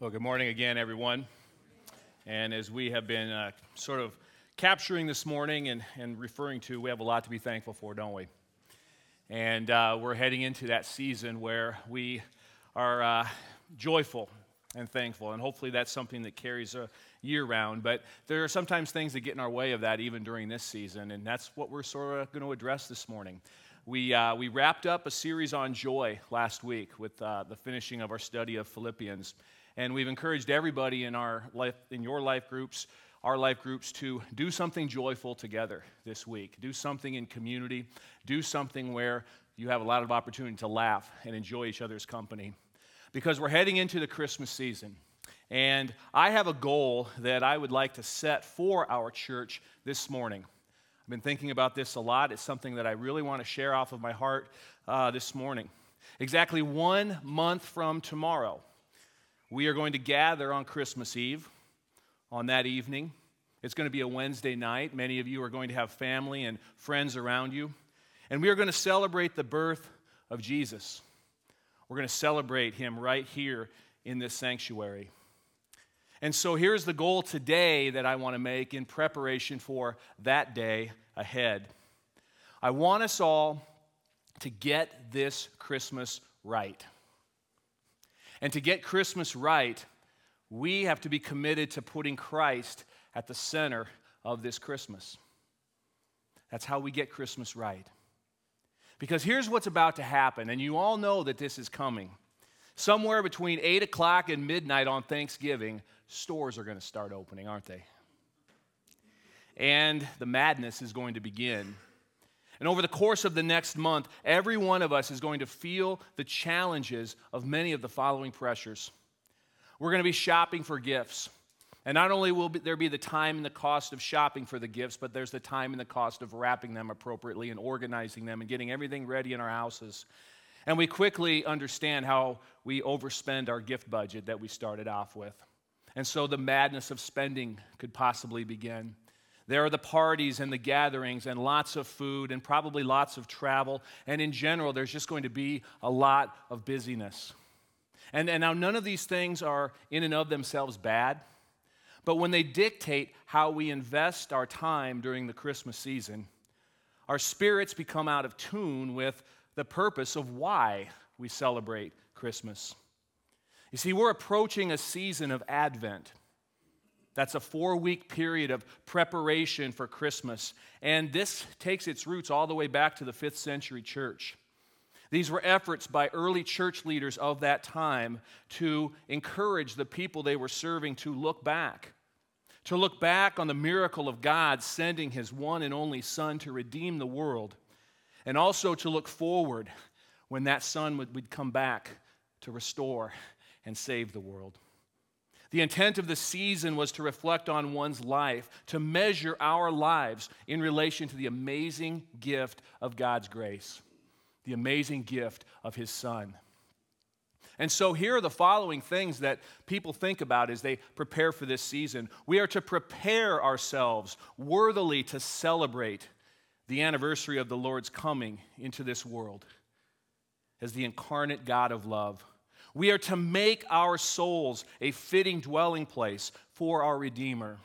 Well, good morning again, everyone. And as we have been uh, sort of capturing this morning and, and referring to, we have a lot to be thankful for, don't we? And uh, we're heading into that season where we are uh, joyful and thankful. And hopefully that's something that carries a year round. But there are sometimes things that get in our way of that even during this season. And that's what we're sort of going to address this morning. We, uh, we wrapped up a series on joy last week with uh, the finishing of our study of Philippians. And we've encouraged everybody in our life, in your life groups, our life groups, to do something joyful together this week. Do something in community. Do something where you have a lot of opportunity to laugh and enjoy each other's company. Because we're heading into the Christmas season. And I have a goal that I would like to set for our church this morning. I've been thinking about this a lot. It's something that I really want to share off of my heart uh, this morning. Exactly one month from tomorrow, we are going to gather on Christmas Eve on that evening. It's going to be a Wednesday night. Many of you are going to have family and friends around you. And we are going to celebrate the birth of Jesus. We're going to celebrate him right here in this sanctuary. And so here's the goal today that I want to make in preparation for that day ahead. I want us all to get this Christmas right. And to get Christmas right, we have to be committed to putting Christ at the center of this Christmas. That's how we get Christmas right. Because here's what's about to happen, and you all know that this is coming. Somewhere between 8 o'clock and midnight on Thanksgiving, stores are going to start opening, aren't they? And the madness is going to begin. And over the course of the next month, every one of us is going to feel the challenges of many of the following pressures. We're going to be shopping for gifts. And not only will there be the time and the cost of shopping for the gifts, but there's the time and the cost of wrapping them appropriately and organizing them and getting everything ready in our houses. And we quickly understand how we overspend our gift budget that we started off with. And so the madness of spending could possibly begin. There are the parties and the gatherings and lots of food and probably lots of travel. And in general, there's just going to be a lot of busyness. And, and now, none of these things are in and of themselves bad, but when they dictate how we invest our time during the Christmas season, our spirits become out of tune with the purpose of why we celebrate Christmas. You see, we're approaching a season of Advent. That's a four week period of preparation for Christmas. And this takes its roots all the way back to the fifth century church. These were efforts by early church leaders of that time to encourage the people they were serving to look back, to look back on the miracle of God sending his one and only Son to redeem the world, and also to look forward when that Son would, would come back to restore and save the world. The intent of the season was to reflect on one's life, to measure our lives in relation to the amazing gift of God's grace, the amazing gift of His Son. And so, here are the following things that people think about as they prepare for this season. We are to prepare ourselves worthily to celebrate the anniversary of the Lord's coming into this world as the incarnate God of love we are to make our souls a fitting dwelling place for our Redeemer.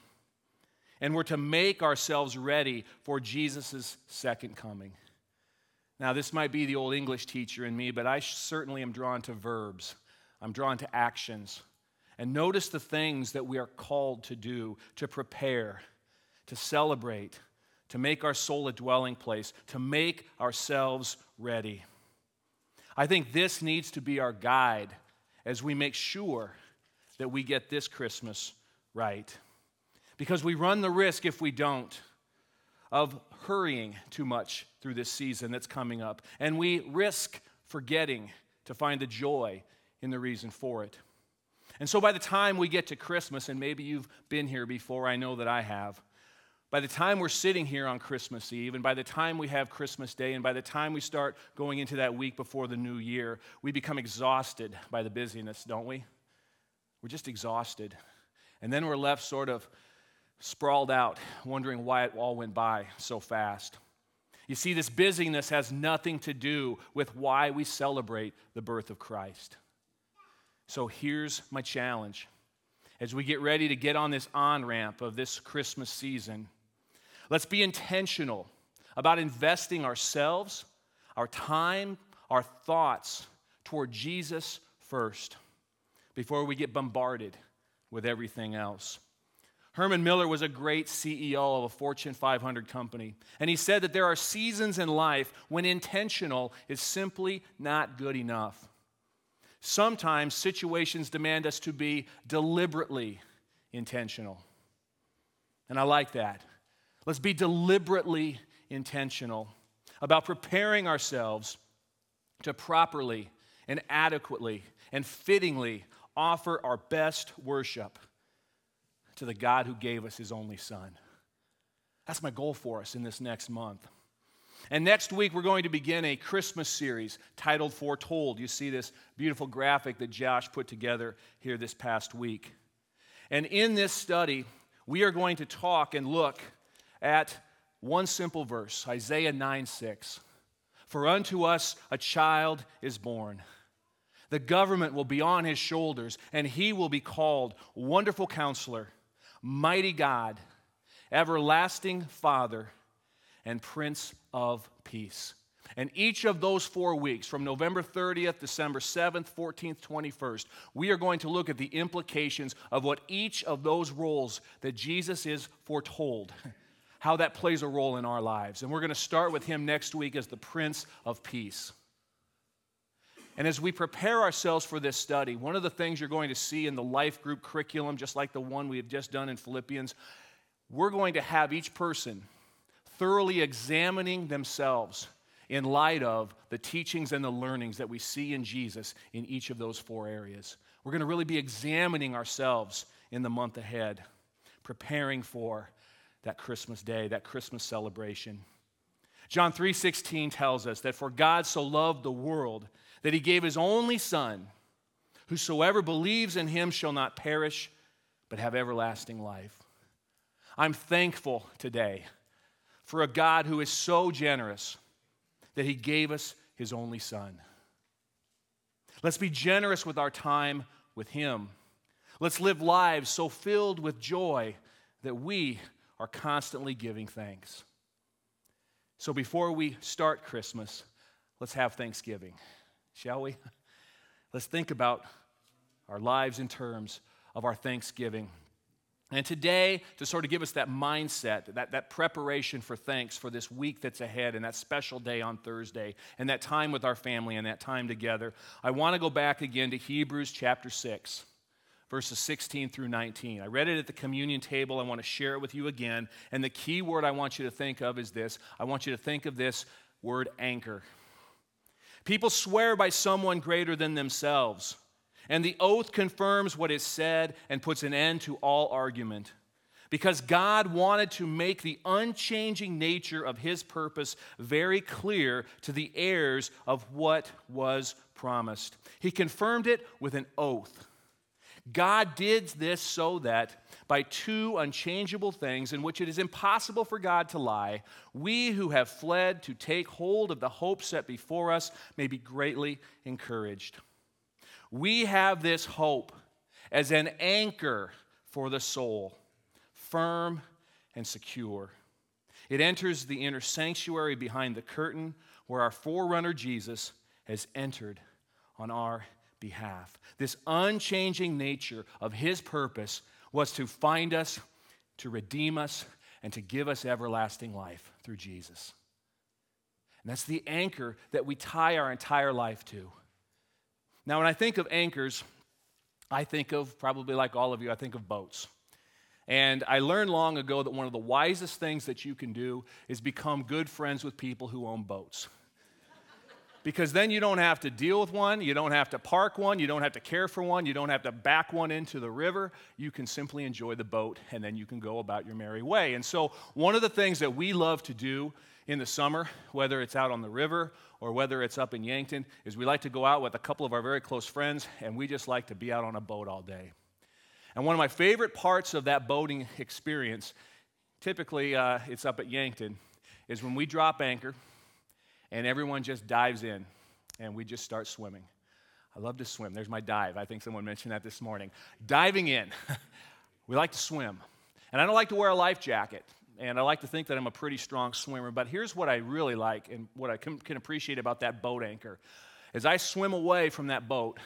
And we're to make ourselves ready for Jesus' second coming. Now, this might be the old English teacher in me, but I certainly am drawn to verbs. I'm drawn to actions. And notice the things that we are called to do to prepare, to celebrate, to make our soul a dwelling place, to make ourselves ready. I think this needs to be our guide as we make sure that we get this Christmas right. Because we run the risk, if we don't, of hurrying too much through this season that's coming up. And we risk forgetting to find the joy in the reason for it. And so by the time we get to Christmas, and maybe you've been here before, I know that I have by the time we're sitting here on Christmas Eve, and by the time we have Christmas Day, and by the time we start going into that week before the new year, we become exhausted by the busyness, don't we? We're just exhausted. And then we're left sort of sprawled out, wondering why it all went by so fast. You see, this busyness has nothing to do with why we celebrate the birth of Christ. So here's my challenge. As we get ready to get on this on ramp of this Christmas season, let's be intentional about investing ourselves, our time, our thoughts toward Jesus first before we get bombarded with everything else. Herman Miller was a great CEO of a Fortune 500 company, and he said that there are seasons in life when intentional is simply not good enough. Sometimes situations demand us to be deliberately intentional. And I like that. Let's be deliberately intentional about preparing ourselves to properly and adequately and fittingly offer our best worship to the God who gave us his only son. That's my goal for us in this next month. And next week, we're going to begin a Christmas series titled Foretold. You see this beautiful graphic that Josh put together here this past week. And in this study, we are going to talk and look at one simple verse Isaiah 9 6. For unto us a child is born. The government will be on his shoulders, and he will be called Wonderful Counselor, Mighty God, Everlasting Father, and Prince of Peace. And each of those four weeks, from November 30th, December 7th, 14th, 21st, we are going to look at the implications of what each of those roles that Jesus is foretold how that plays a role in our lives. And we're going to start with him next week as the Prince of Peace. And as we prepare ourselves for this study, one of the things you're going to see in the life group curriculum, just like the one we have just done in Philippians, we're going to have each person thoroughly examining themselves in light of the teachings and the learnings that we see in Jesus in each of those four areas. We're going to really be examining ourselves in the month ahead, preparing for that Christmas day, that Christmas celebration. John 3:16 tells us that for God so loved the world that he gave his only son whosoever believes in him shall not perish but have everlasting life. I'm thankful today for a God who is so generous that he gave us his only son. Let's be generous with our time with him. Let's live lives so filled with joy that we are constantly giving thanks. So before we start Christmas, let's have Thanksgiving, shall we? Let's think about our lives in terms of our Thanksgiving. And today, to sort of give us that mindset, that, that preparation for thanks for this week that's ahead and that special day on Thursday and that time with our family and that time together, I want to go back again to Hebrews chapter 6 verses 16 through 19. I read it at the communion table. I want to share it with you again. And the key word I want you to think of is this I want you to think of this word anchor. People swear by someone greater than themselves, and the oath confirms what is said and puts an end to all argument. Because God wanted to make the unchanging nature of his purpose very clear to the heirs of what was promised. He confirmed it with an oath God did this so that by two unchangeable things in which it is impossible for God to lie, we who have fled to take hold of the hope set before us may be greatly encouraged. We have this hope as an anchor for the soul, firm and secure. It enters the inner sanctuary behind the curtain where our forerunner Jesus has entered on our behalf. This unchanging nature of his purpose was to find us, to redeem us, and to give us everlasting life through Jesus. And that's the anchor that we tie our entire life to. Now, when I think of anchors, I think of probably like all of you, I think of boats. And I learned long ago that one of the wisest things that you can do is become good friends with people who own boats because then you don't have to deal with one, you don't have to park one, you don't have to care for one, you don't have to back one into the river. You can simply enjoy the boat and then you can go about your merry way. And so, one of the things that we love to do in the summer, whether it's out on the river or whether it's up in Yankton, is we like to go out with a couple of our very close friends and we just like to be out on a boat all day. And one of my favorite parts of that boating experience, typically uh, it's up at Yankton, is when we drop anchor and everyone just dives in and we just start swimming. I love to swim. There's my dive. I think someone mentioned that this morning. Diving in. we like to swim. And I don't like to wear a life jacket. And I like to think that I'm a pretty strong swimmer. But here's what I really like and what I can, can appreciate about that boat anchor. As I swim away from that boat,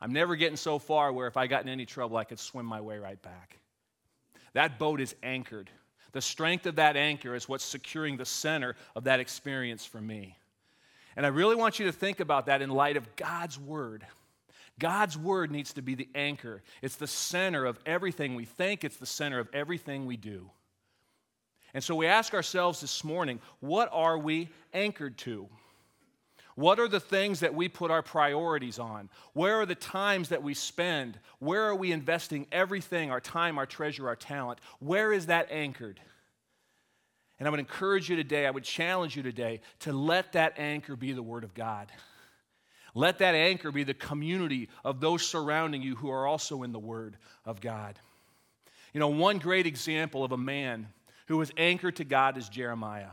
I'm never getting so far where if I got in any trouble, I could swim my way right back. That boat is anchored. The strength of that anchor is what's securing the center of that experience for me. And I really want you to think about that in light of God's Word. God's Word needs to be the anchor, it's the center of everything we think, it's the center of everything we do. And so we ask ourselves this morning what are we anchored to? What are the things that we put our priorities on? Where are the times that we spend? Where are we investing everything our time, our treasure, our talent? Where is that anchored? And I would encourage you today, I would challenge you today to let that anchor be the Word of God. Let that anchor be the community of those surrounding you who are also in the Word of God. You know, one great example of a man who was anchored to God is Jeremiah.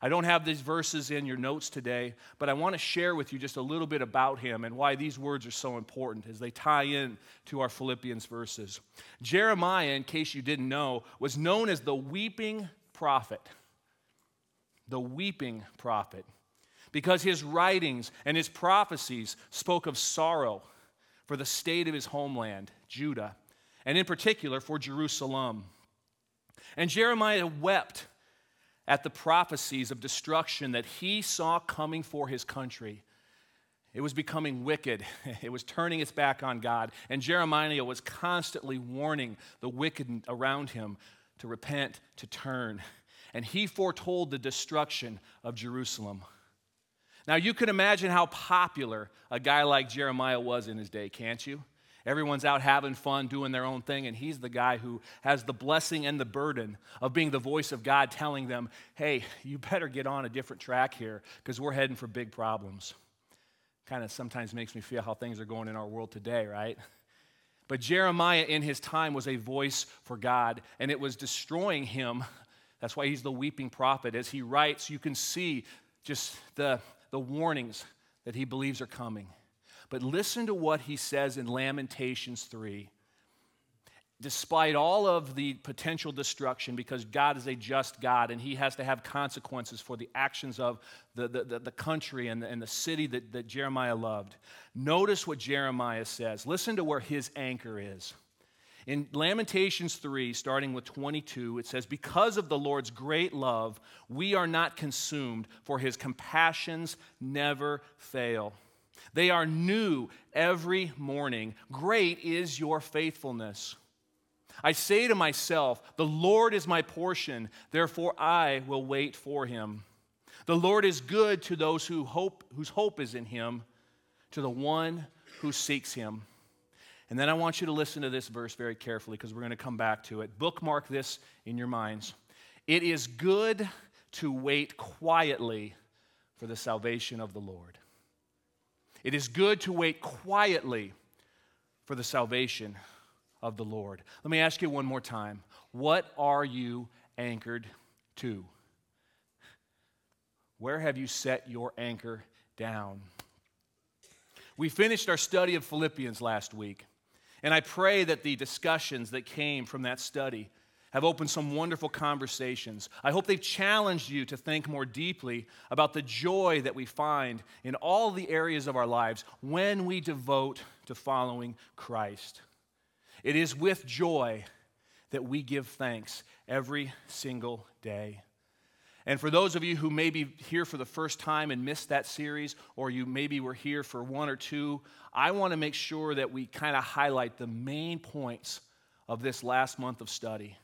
I don't have these verses in your notes today, but I want to share with you just a little bit about him and why these words are so important as they tie in to our Philippians verses. Jeremiah, in case you didn't know, was known as the weeping prophet. The weeping prophet. Because his writings and his prophecies spoke of sorrow for the state of his homeland, Judah, and in particular for Jerusalem. And Jeremiah wept at the prophecies of destruction that he saw coming for his country. It was becoming wicked. It was turning its back on God. And Jeremiah was constantly warning the wicked around him to repent, to turn. And he foretold the destruction of Jerusalem. Now, you can imagine how popular a guy like Jeremiah was in his day, can't you? Everyone's out having fun, doing their own thing, and he's the guy who has the blessing and the burden of being the voice of God telling them, hey, you better get on a different track here because we're heading for big problems. Kind of sometimes makes me feel how things are going in our world today, right? But Jeremiah, in his time, was a voice for God, and it was destroying him. That's why he's the weeping prophet. As he writes, you can see just the, the warnings that he believes are coming. But listen to what he says in Lamentations 3. Despite all of the potential destruction, because God is a just God and he has to have consequences for the actions of the, the, the country and the, and the city that, that Jeremiah loved, notice what Jeremiah says. Listen to where his anchor is. In Lamentations 3, starting with 22, it says, Because of the Lord's great love, we are not consumed, for his compassions never fail. They are new every morning. Great is your faithfulness. I say to myself, The Lord is my portion, therefore I will wait for him. The Lord is good to those who hope, whose hope is in him, to the one who seeks him. And then I want you to listen to this verse very carefully because we're going to come back to it. Bookmark this in your minds. It is good to wait quietly for the salvation of the Lord. It is good to wait quietly for the salvation of the Lord. Let me ask you one more time. What are you anchored to? Where have you set your anchor down? We finished our study of Philippians last week, and I pray that the discussions that came from that study have opened some wonderful conversations. I hope they've challenged you to think more deeply about the joy that we find in all the areas of our lives when we devote to following Christ. It is with joy that we give thanks every single day. And for those of you who may be here for the first time and missed that series, or you maybe were here for one or two, I want to make sure that we kind of highlight the main points of this last month of study.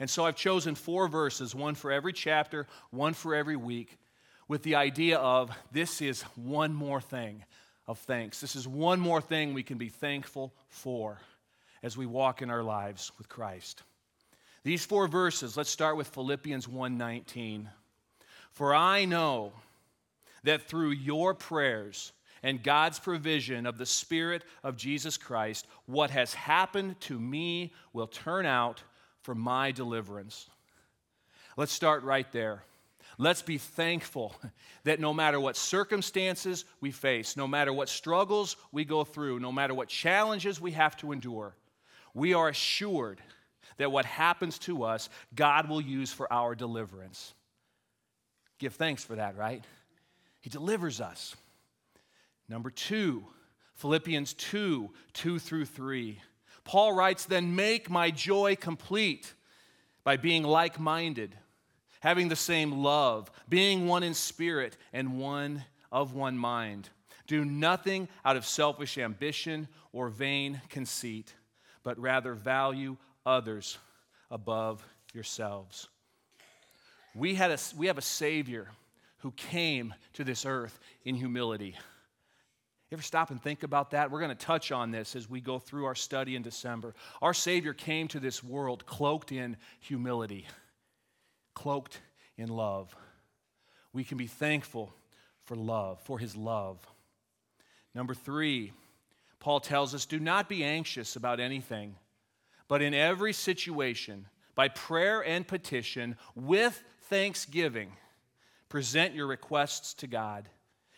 And so I've chosen four verses, one for every chapter, one for every week, with the idea of this is one more thing of thanks. This is one more thing we can be thankful for as we walk in our lives with Christ. These four verses, let's start with Philippians 1:19. For I know that through your prayers and God's provision of the Spirit of Jesus Christ, what has happened to me will turn out for my deliverance. Let's start right there. Let's be thankful that no matter what circumstances we face, no matter what struggles we go through, no matter what challenges we have to endure, we are assured that what happens to us, God will use for our deliverance. Give thanks for that, right? He delivers us. Number two, Philippians 2 2 through 3. Paul writes, Then make my joy complete by being like minded, having the same love, being one in spirit, and one of one mind. Do nothing out of selfish ambition or vain conceit, but rather value others above yourselves. We, had a, we have a Savior who came to this earth in humility. Ever stop and think about that? We're going to touch on this as we go through our study in December. Our Savior came to this world cloaked in humility, cloaked in love. We can be thankful for love, for his love. Number three, Paul tells us do not be anxious about anything, but in every situation, by prayer and petition, with thanksgiving, present your requests to God.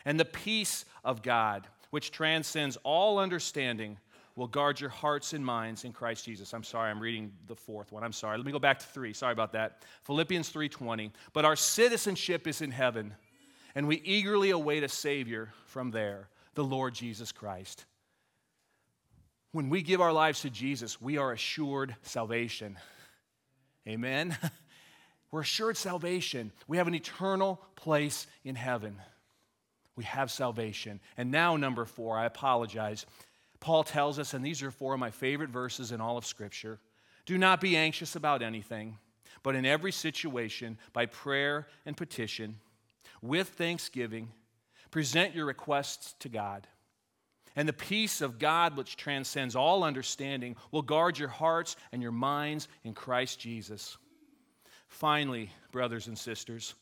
And the peace of God, which transcends all understanding, will guard your hearts and minds in Christ Jesus. I'm sorry, I'm reading the fourth one. I'm sorry. Let me go back to 3. Sorry about that. Philippians 3:20. But our citizenship is in heaven, and we eagerly await a savior from there, the Lord Jesus Christ. When we give our lives to Jesus, we are assured salvation. Amen. We're assured salvation. We have an eternal place in heaven we have salvation. And now, number four, I apologize. Paul tells us, and these are four of my favorite verses in all of Scripture do not be anxious about anything, but in every situation, by prayer and petition, with thanksgiving, present your requests to God. And the peace of God, which transcends all understanding, will guard your hearts and your minds in Christ Jesus. Finally, brothers and sisters,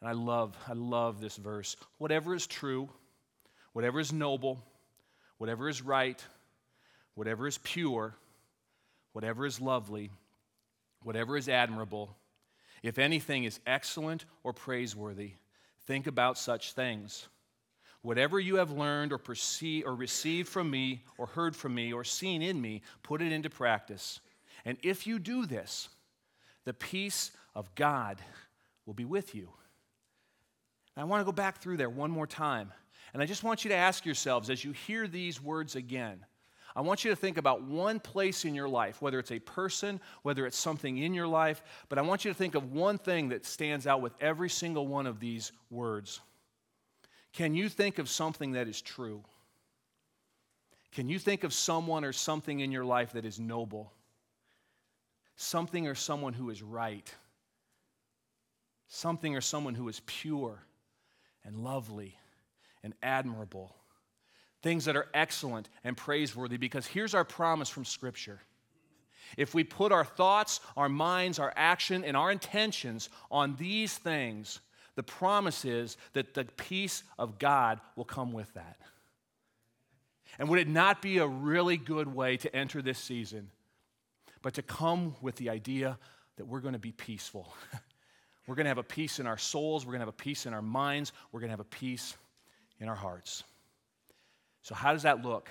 and I love, I love this verse. Whatever is true, whatever is noble, whatever is right, whatever is pure, whatever is lovely, whatever is admirable, if anything is excellent or praiseworthy, think about such things. Whatever you have learned or perceived or received from me or heard from me or seen in me, put it into practice. And if you do this, the peace of God will be with you. I want to go back through there one more time. And I just want you to ask yourselves as you hear these words again, I want you to think about one place in your life, whether it's a person, whether it's something in your life, but I want you to think of one thing that stands out with every single one of these words. Can you think of something that is true? Can you think of someone or something in your life that is noble? Something or someone who is right? Something or someone who is pure? And lovely and admirable, things that are excellent and praiseworthy, because here's our promise from Scripture. If we put our thoughts, our minds, our action, and our intentions on these things, the promise is that the peace of God will come with that. And would it not be a really good way to enter this season, but to come with the idea that we're going to be peaceful? We're going to have a peace in our souls. We're going to have a peace in our minds. We're going to have a peace in our hearts. So, how does that look?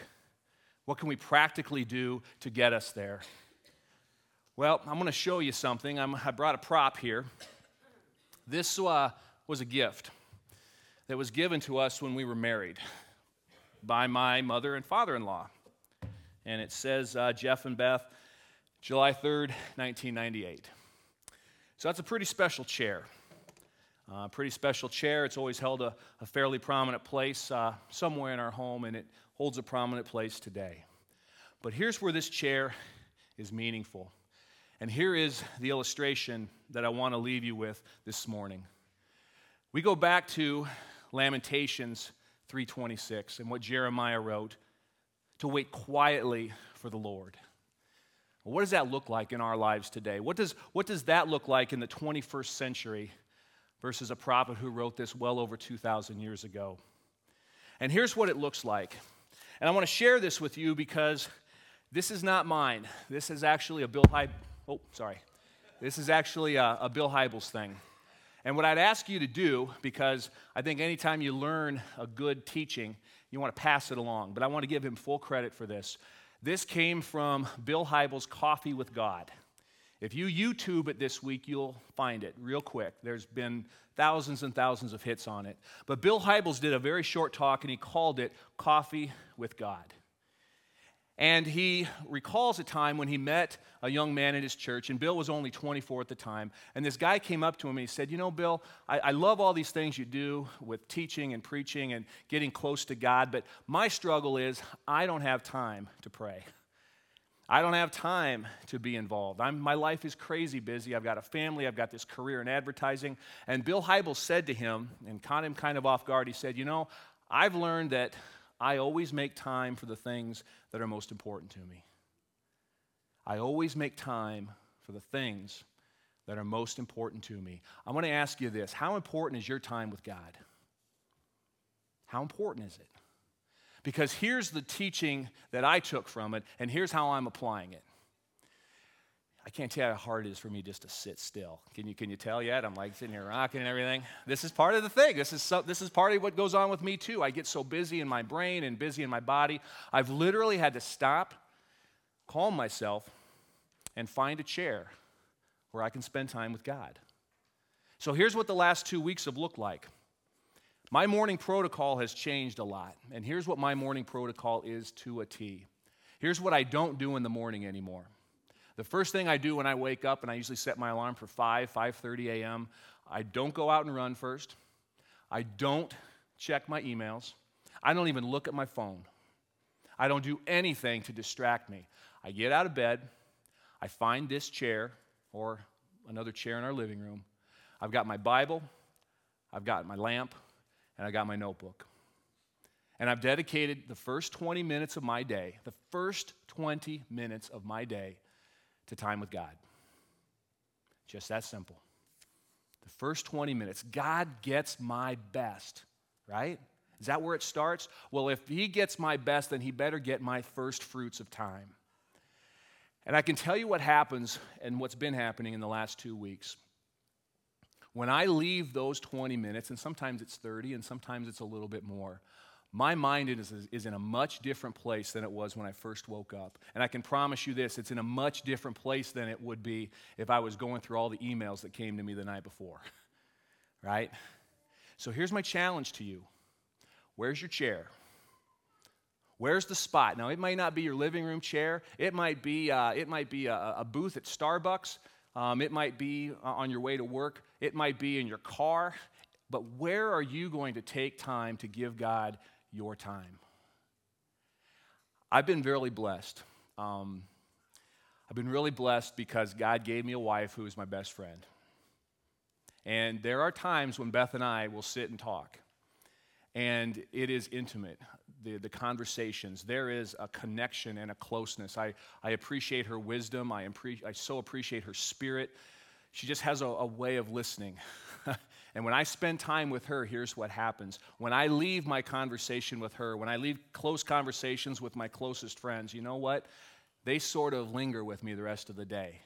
What can we practically do to get us there? Well, I'm going to show you something. I'm, i brought a prop here. This uh, was a gift that was given to us when we were married by my mother and father in law. And it says uh, Jeff and Beth, July 3rd, 1998. So that's a pretty special chair. Uh, pretty special chair. It's always held a, a fairly prominent place uh, somewhere in our home, and it holds a prominent place today. But here's where this chair is meaningful. And here is the illustration that I want to leave you with this morning. We go back to Lamentations 3:26 and what Jeremiah wrote to wait quietly for the Lord. Well, what does that look like in our lives today? What does, what does that look like in the 21st century versus a prophet who wrote this well over 2,000 years ago? And here's what it looks like. And I want to share this with you because this is not mine. This is actually a Bill Hybels. Oh, sorry. This is actually a, a Bill Hybels thing. And what I'd ask you to do, because I think anytime you learn a good teaching, you want to pass it along, but I want to give him full credit for this. This came from Bill Hybels' Coffee with God. If you YouTube it this week, you'll find it real quick. There's been thousands and thousands of hits on it. But Bill Hybels did a very short talk and he called it Coffee with God. And he recalls a time when he met a young man in his church, and Bill was only 24 at the time. And this guy came up to him and he said, You know, Bill, I, I, love all these things you do with teaching and preaching and getting close to God, but my struggle is I don't have time to pray. I don't have time to be involved. I'm, my life is crazy busy. I've got a family, I've got this career in advertising. And Bill Hybels said to him, and caught him kind of off guard, he said, You know, I've learned that I always make time for the things that are most important to me. I always make time for the things that are most important to me. I want to ask you this How important is your time with God? How important is it? Because here's the teaching that I took from it, and here's how I'm applying it. I can't tell you how hard it is for me just to sit still. Can you, can you tell yet? I'm like sitting here rocking and everything. This is part of the thing. This is, so, this is part of what goes on with me too. I get so busy in my brain and busy in my body. I've literally had to stop, calm myself, and find a chair where I can spend time with God. So here's what the last two weeks have looked like. My morning protocol has changed a lot. And here's what my morning protocol is to a T. Here's what I don't do in the morning anymore. The first thing I do when I wake up, and I usually set my alarm for 5, 5:30 a.m., I don't go out and run first. I don't check my emails. I don't even look at my phone. I don't do anything to distract me. I get out of bed, I find this chair or another chair in our living room. I've got my Bible, I've got my lamp, and I've got my notebook. And I've dedicated the first 20 minutes of my day, the first 20 minutes of my day, to time with God. Just that simple. The first 20 minutes, God gets my best, right? Is that where it starts? Well, if He gets my best, then He better get my first fruits of time. And I can tell you what happens and what's been happening in the last two weeks. When I leave those 20 minutes, and sometimes it's 30 and sometimes it's a little bit more, my mind is, is in a much different place than it was when I first woke up. And I can promise you this it's in a much different place than it would be if I was going through all the emails that came to me the night before. right? So here's my challenge to you Where's your chair? Where's the spot? Now, it might not be your living room chair. It might be, uh, it might be a, a booth at Starbucks. Um, it might be uh, on your way to work. It might be in your car. But where are you going to take time to give God your time. I've been really blessed. Um, I've been really blessed because God gave me a wife who is my best friend. And there are times when Beth and I will sit and talk, and it is intimate. The, the conversations, there is a connection and a closeness. I, I appreciate her wisdom, I, impre- I so appreciate her spirit. She just has a, a way of listening And when I spend time with her, here's what happens. When I leave my conversation with her, when I leave close conversations with my closest friends, you know what? They sort of linger with me the rest of the day.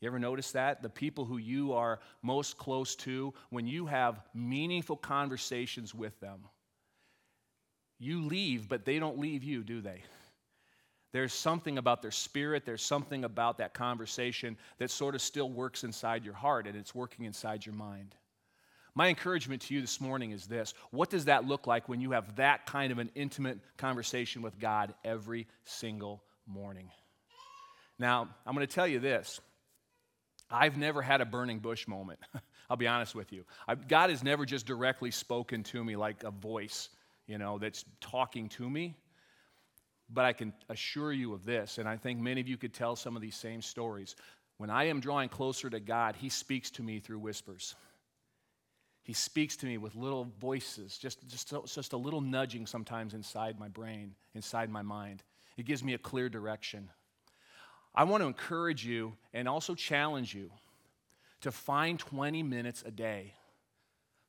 You ever notice that? The people who you are most close to, when you have meaningful conversations with them, you leave, but they don't leave you, do they? There's something about their spirit, there's something about that conversation that sort of still works inside your heart and it's working inside your mind. My encouragement to you this morning is this What does that look like when you have that kind of an intimate conversation with God every single morning? Now, I'm going to tell you this I've never had a burning bush moment. I'll be honest with you. I've, God has never just directly spoken to me like a voice, you know, that's talking to me. But I can assure you of this, and I think many of you could tell some of these same stories. When I am drawing closer to God, He speaks to me through whispers. He speaks to me with little voices, just, just, just a little nudging sometimes inside my brain, inside my mind. It gives me a clear direction. I want to encourage you and also challenge you to find 20 minutes a day.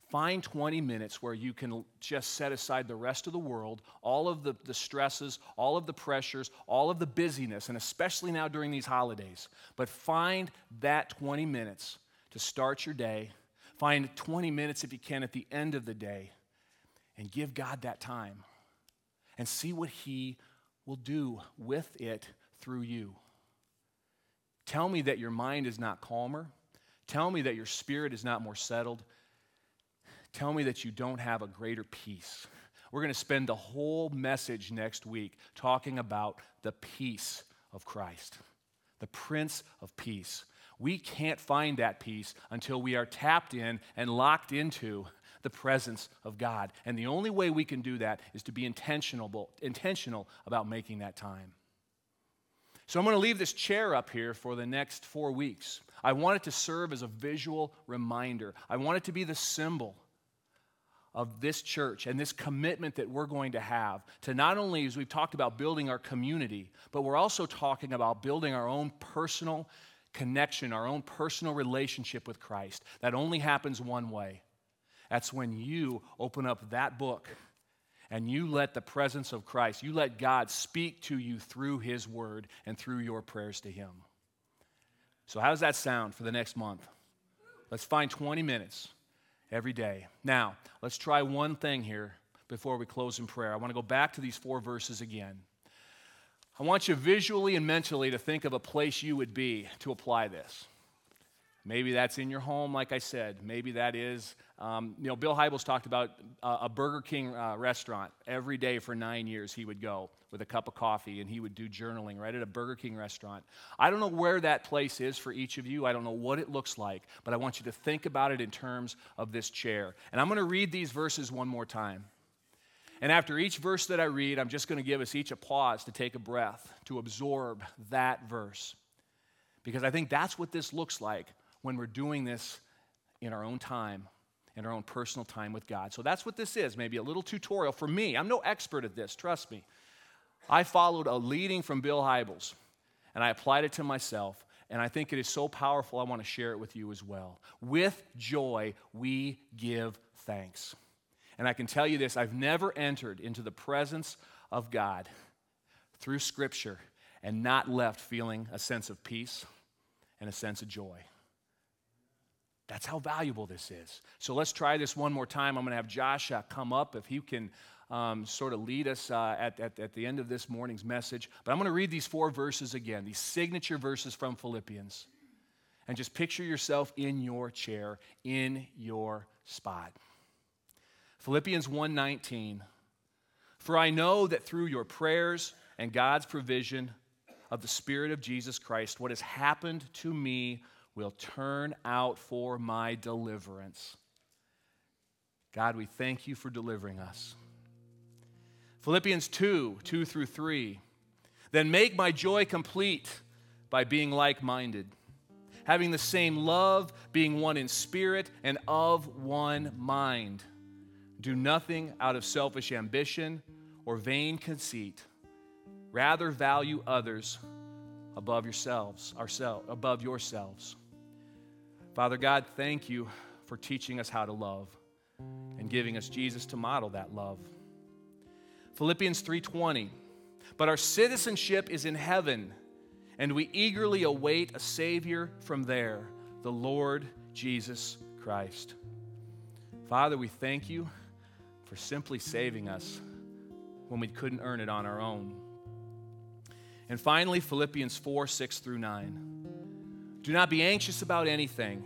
Find 20 minutes where you can just set aside the rest of the world, all of the, the stresses, all of the pressures, all of the busyness, and especially now during these holidays. But find that 20 minutes to start your day Find 20 minutes if you can at the end of the day and give God that time and see what He will do with it through you. Tell me that your mind is not calmer. Tell me that your spirit is not more settled. Tell me that you don't have a greater peace. We're going to spend the whole message next week talking about the peace of Christ, the Prince of Peace. We can't find that peace until we are tapped in and locked into the presence of God. And the only way we can do that is to be intentional, intentional about making that time. So I'm going to leave this chair up here for the next four weeks. I want it to serve as a visual reminder. I want it to be the symbol of this church and this commitment that we're going to have to not only, as we've talked about, building our community, but we're also talking about building our own personal connection, our own personal relationship with Christ. That only happens one way. That's when you open up that book and you let the presence of Christ, you let God speak to you through His Word and through your prayers to Him. So, how does that sound for the next month? Let's find 20 minutes every day. Now, let's try one thing here before we close in prayer. I want to go back to these four verses again. I want you visually and mentally to think of a place you would be to apply this. Maybe that's in your home, like I said. Maybe that is, um, you know, Bill Hybels talked about uh, a Burger King uh, restaurant. Every day for nine years, he would go with a cup of coffee and he would do journaling right at a Burger King restaurant. I don't know where that place is for each of you. I don't know what it looks like, but I want you to think about it in terms of this chair. And I'm going to read these verses one more time. And after each verse that I read, I'm just going to give us each a pause to take a breath, to absorb that verse. Because I think that's what this looks like when we're doing this in our own time, in our own personal time with God. So that's what this is, maybe a little tutorial for me. I'm no expert at this, trust me. I followed a leading from Bill Hybels and I applied it to myself. And I think it is so powerful, I want to share it with you as well. With joy, we give thanks. And I can tell you this I've never entered into the presence of God through Scripture and not left feeling a sense of peace and a sense of joy. That's how valuable this is. So let's try this one more time. I'm going to have Josh uh, come up if he can um, sort of lead us uh, at, at, at the end of this morning's message. But I'm going to read these four verses again, these signature verses from Philippians. And just picture yourself in your chair, in your spot. Philippians 1:19 For I know that through your prayers and God's provision of the spirit of Jesus Christ what has happened to me will turn out for my deliverance. God, we thank you for delivering us. Philippians 2 2 through 3. Then make my joy complete by being like minded, having the same love, being one in spirit, and of one mind. Do nothing out of selfish ambition or vain conceit. Rather, value others above yourselves, ourselves, above yourselves. Father God, thank you for teaching us how to love and giving us Jesus to model that love. Philippians 3:20 But our citizenship is in heaven and we eagerly await a savior from there, the Lord Jesus Christ. Father, we thank you for simply saving us when we couldn't earn it on our own. And finally, Philippians 4 6 through 9. Do not be anxious about anything,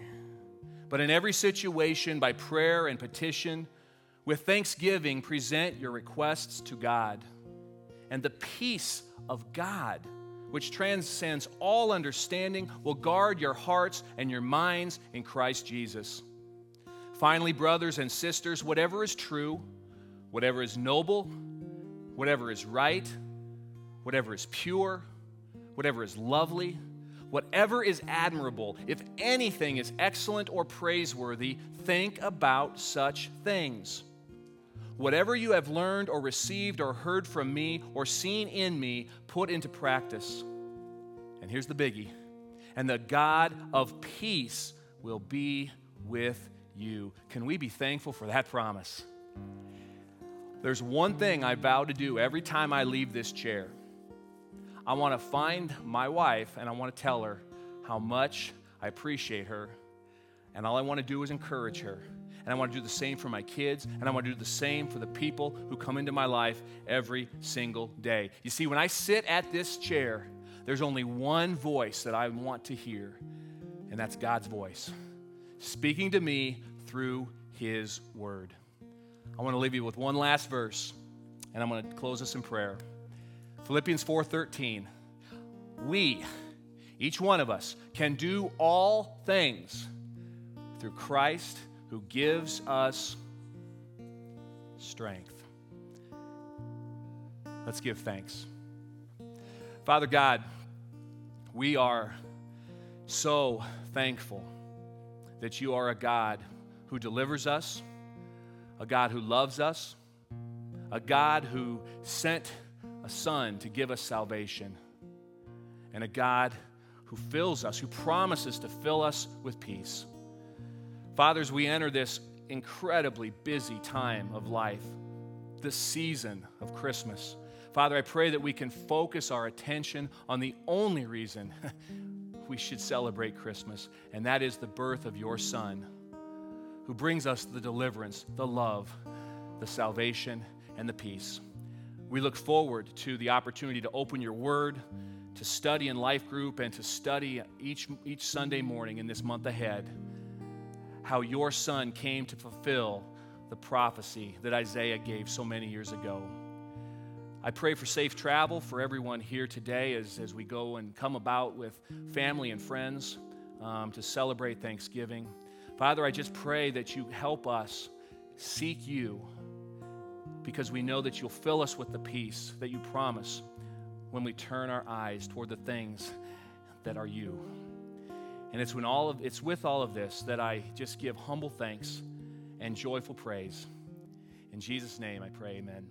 but in every situation, by prayer and petition, with thanksgiving, present your requests to God. And the peace of God, which transcends all understanding, will guard your hearts and your minds in Christ Jesus. Finally, brothers and sisters, whatever is true, whatever is noble, whatever is right, whatever is pure, whatever is lovely, Whatever is admirable, if anything is excellent or praiseworthy, think about such things. Whatever you have learned or received or heard from me or seen in me, put into practice. And here's the biggie and the God of peace will be with you. Can we be thankful for that promise? There's one thing I vow to do every time I leave this chair. I want to find my wife and I want to tell her how much I appreciate her And all I want to do is encourage her. And I want to do the same for my kids. And I want to do the same for the people who come into my life every single day. You see, when I sit at this chair, there's only one voice that I want to hear, and that's God's voice speaking to me through His Word. I want to leave you with one last verse, and I'm going to close this in prayer. Philippians 4:13. We, each one of us, can do all things through Christ who gives us strength. Let's give thanks. Father God, we are so thankful that you are a God who delivers us, a God who loves us, a God who sent a Son to give us salvation, and a God who fills us, who promises to fill us with peace. Fathers, we enter this incredibly busy time of life, this season of Christmas. Father, I pray that we can focus our attention on the only reason we should celebrate Christmas, and that is the birth of your Son, who brings us the deliverance, the love, the salvation, and the peace. We look forward to the opportunity to open your word, to study in life group, and to study each, each Sunday morning in this month ahead how your son came to fulfill the prophecy that Isaiah gave so many years ago. I pray for safe travel for everyone here today as, as we go and come about with family and friends um, to celebrate Thanksgiving. Father, I just pray that you help us seek you because we know that you'll fill us with the peace that you promise when we turn our eyes toward the things that are you. And it's when all of it's with all of this that I just give humble thanks and joyful praise. In Jesus' name I pray, amen.